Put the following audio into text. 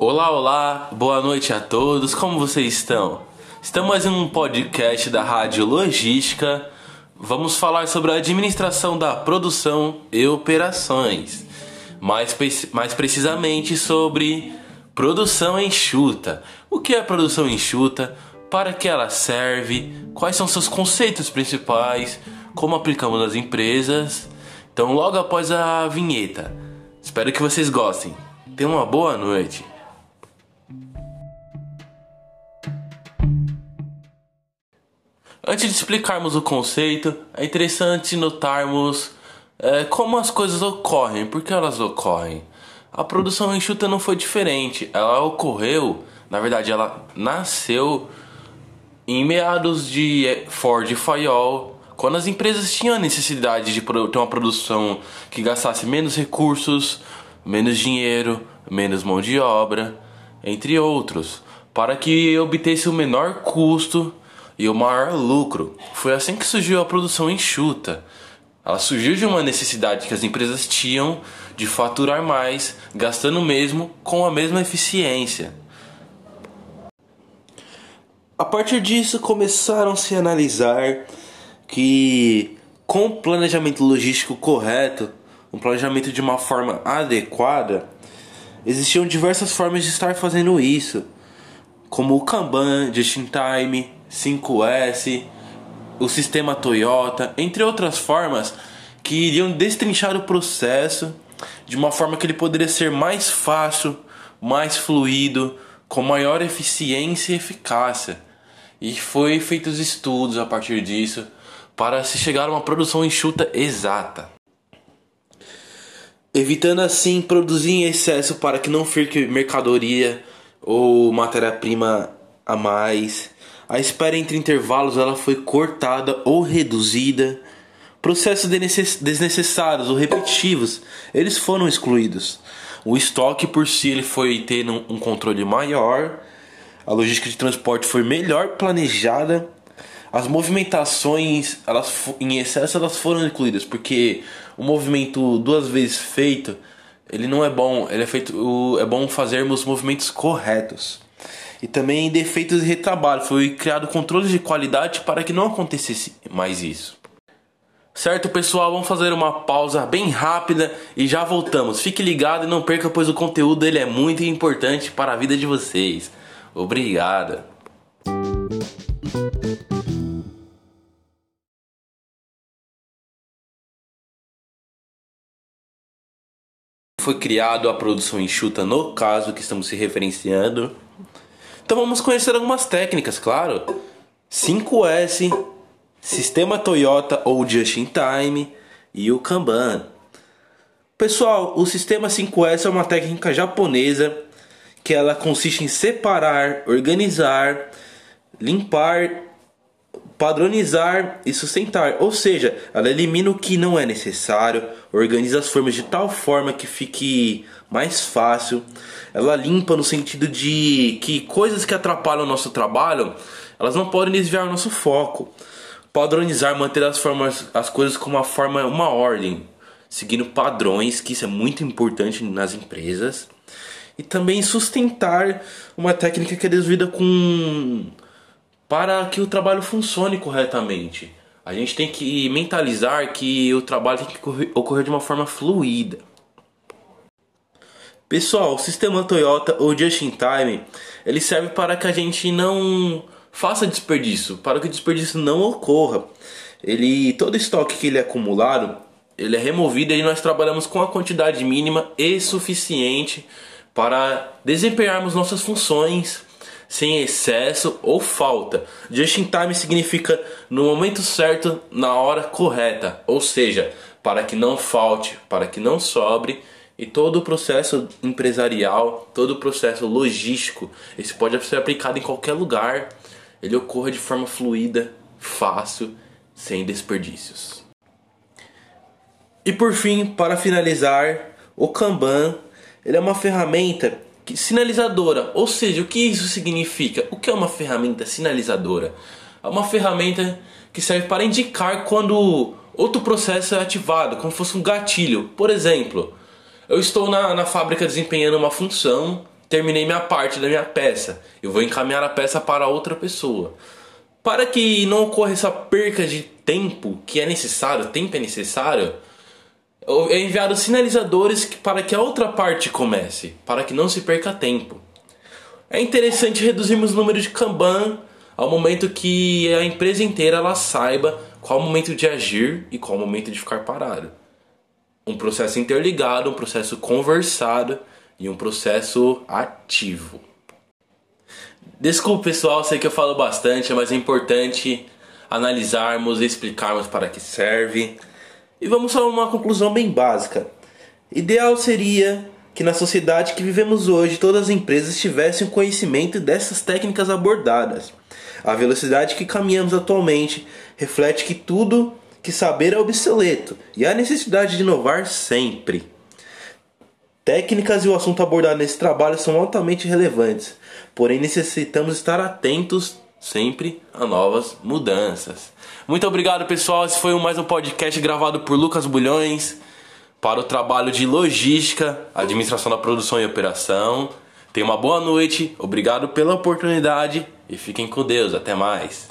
Olá, olá, boa noite a todos, como vocês estão? Estamos em um podcast da Rádio Logística. Vamos falar sobre a administração da produção e operações, mais, mais precisamente sobre produção enxuta. O que é produção enxuta? Para que ela serve? Quais são seus conceitos principais? Como aplicamos nas empresas? Então, logo após a vinheta. Espero que vocês gostem. Tenham uma boa noite. Antes de explicarmos o conceito, é interessante notarmos é, como as coisas ocorrem, por que elas ocorrem. A produção enxuta não foi diferente, ela ocorreu, na verdade, ela nasceu em meados de Ford e Fayol, quando as empresas tinham a necessidade de ter uma produção que gastasse menos recursos, menos dinheiro, menos mão de obra, entre outros, para que obtesse o menor custo e o maior lucro. Foi assim que surgiu a produção enxuta. Ela surgiu de uma necessidade que as empresas tinham de faturar mais, gastando mesmo com a mesma eficiência. A partir disso, começaram-se a analisar que, com o planejamento logístico correto, um planejamento de uma forma adequada, existiam diversas formas de estar fazendo isso, como o Kanban, Just in Time, 5S, o sistema Toyota, entre outras formas que iriam destrinchar o processo de uma forma que ele poderia ser mais fácil, mais fluido, com maior eficiência e eficácia. E foi feitos estudos a partir disso para se chegar a uma produção enxuta exata. Evitando assim produzir em excesso para que não fique mercadoria ou matéria-prima a mais a espera entre intervalos ela foi cortada ou reduzida. Processos desnecessários ou repetitivos, eles foram excluídos. O estoque por si ele foi tendo um controle maior. A logística de transporte foi melhor planejada. As movimentações, elas em excesso elas foram incluídas, porque o movimento duas vezes feito, ele não é bom, ele é feito, é bom fazermos movimentos corretos e também defeitos de retrabalho. Foi criado controles de qualidade para que não acontecesse mais isso. Certo, pessoal? Vamos fazer uma pausa bem rápida e já voltamos. Fique ligado e não perca, pois o conteúdo ele é muito importante para a vida de vocês. Obrigada. Foi criado a produção enxuta no caso que estamos se referenciando então vamos conhecer algumas técnicas, claro. 5S, sistema Toyota ou Just in Time e o Kanban. Pessoal, o sistema 5S é uma técnica japonesa que ela consiste em separar, organizar, limpar padronizar e sustentar, ou seja, ela elimina o que não é necessário, organiza as formas de tal forma que fique mais fácil, ela limpa no sentido de que coisas que atrapalham o nosso trabalho, elas não podem desviar o nosso foco. Padronizar, manter as formas, as coisas com uma forma, uma ordem, seguindo padrões, que isso é muito importante nas empresas. E também sustentar uma técnica que é desenvolvida com para que o trabalho funcione corretamente. A gente tem que mentalizar que o trabalho tem que ocorrer de uma forma fluida. Pessoal, o sistema Toyota ou Just in Time, ele serve para que a gente não faça desperdício, para que o desperdício não ocorra. Ele todo estoque que ele é acumulado, ele é removido e nós trabalhamos com a quantidade mínima e suficiente para desempenharmos nossas funções sem excesso ou falta. Just in time significa no momento certo, na hora correta, ou seja, para que não falte, para que não sobre e todo o processo empresarial, todo o processo logístico, esse pode ser aplicado em qualquer lugar, ele ocorra de forma fluida, fácil, sem desperdícios. E por fim, para finalizar, o Kanban, ele é uma ferramenta sinalizadora. Ou seja, o que isso significa? O que é uma ferramenta sinalizadora? É uma ferramenta que serve para indicar quando outro processo é ativado, como se fosse um gatilho. Por exemplo, eu estou na, na fábrica desempenhando uma função terminei minha parte da minha peça. Eu vou encaminhar a peça para outra pessoa. Para que não ocorra essa perca de tempo que é necessário, tempo é necessário, é enviado sinalizadores para que a outra parte comece, para que não se perca tempo. É interessante reduzirmos o número de Kanban ao momento que a empresa inteira ela saiba qual o momento de agir e qual o momento de ficar parado. Um processo interligado, um processo conversado e um processo ativo. Desculpa pessoal, sei que eu falo bastante, mas é importante analisarmos e explicarmos para que serve. E vamos a uma conclusão bem básica. Ideal seria que na sociedade que vivemos hoje todas as empresas tivessem conhecimento dessas técnicas abordadas. A velocidade que caminhamos atualmente reflete que tudo que saber é obsoleto e há necessidade de inovar sempre. Técnicas e o assunto abordado nesse trabalho são altamente relevantes, porém necessitamos estar atentos sempre a novas mudanças. Muito obrigado, pessoal. Esse foi mais um podcast gravado por Lucas Bulhões para o trabalho de logística, administração da produção e operação. Tenha uma boa noite, obrigado pela oportunidade e fiquem com Deus. Até mais.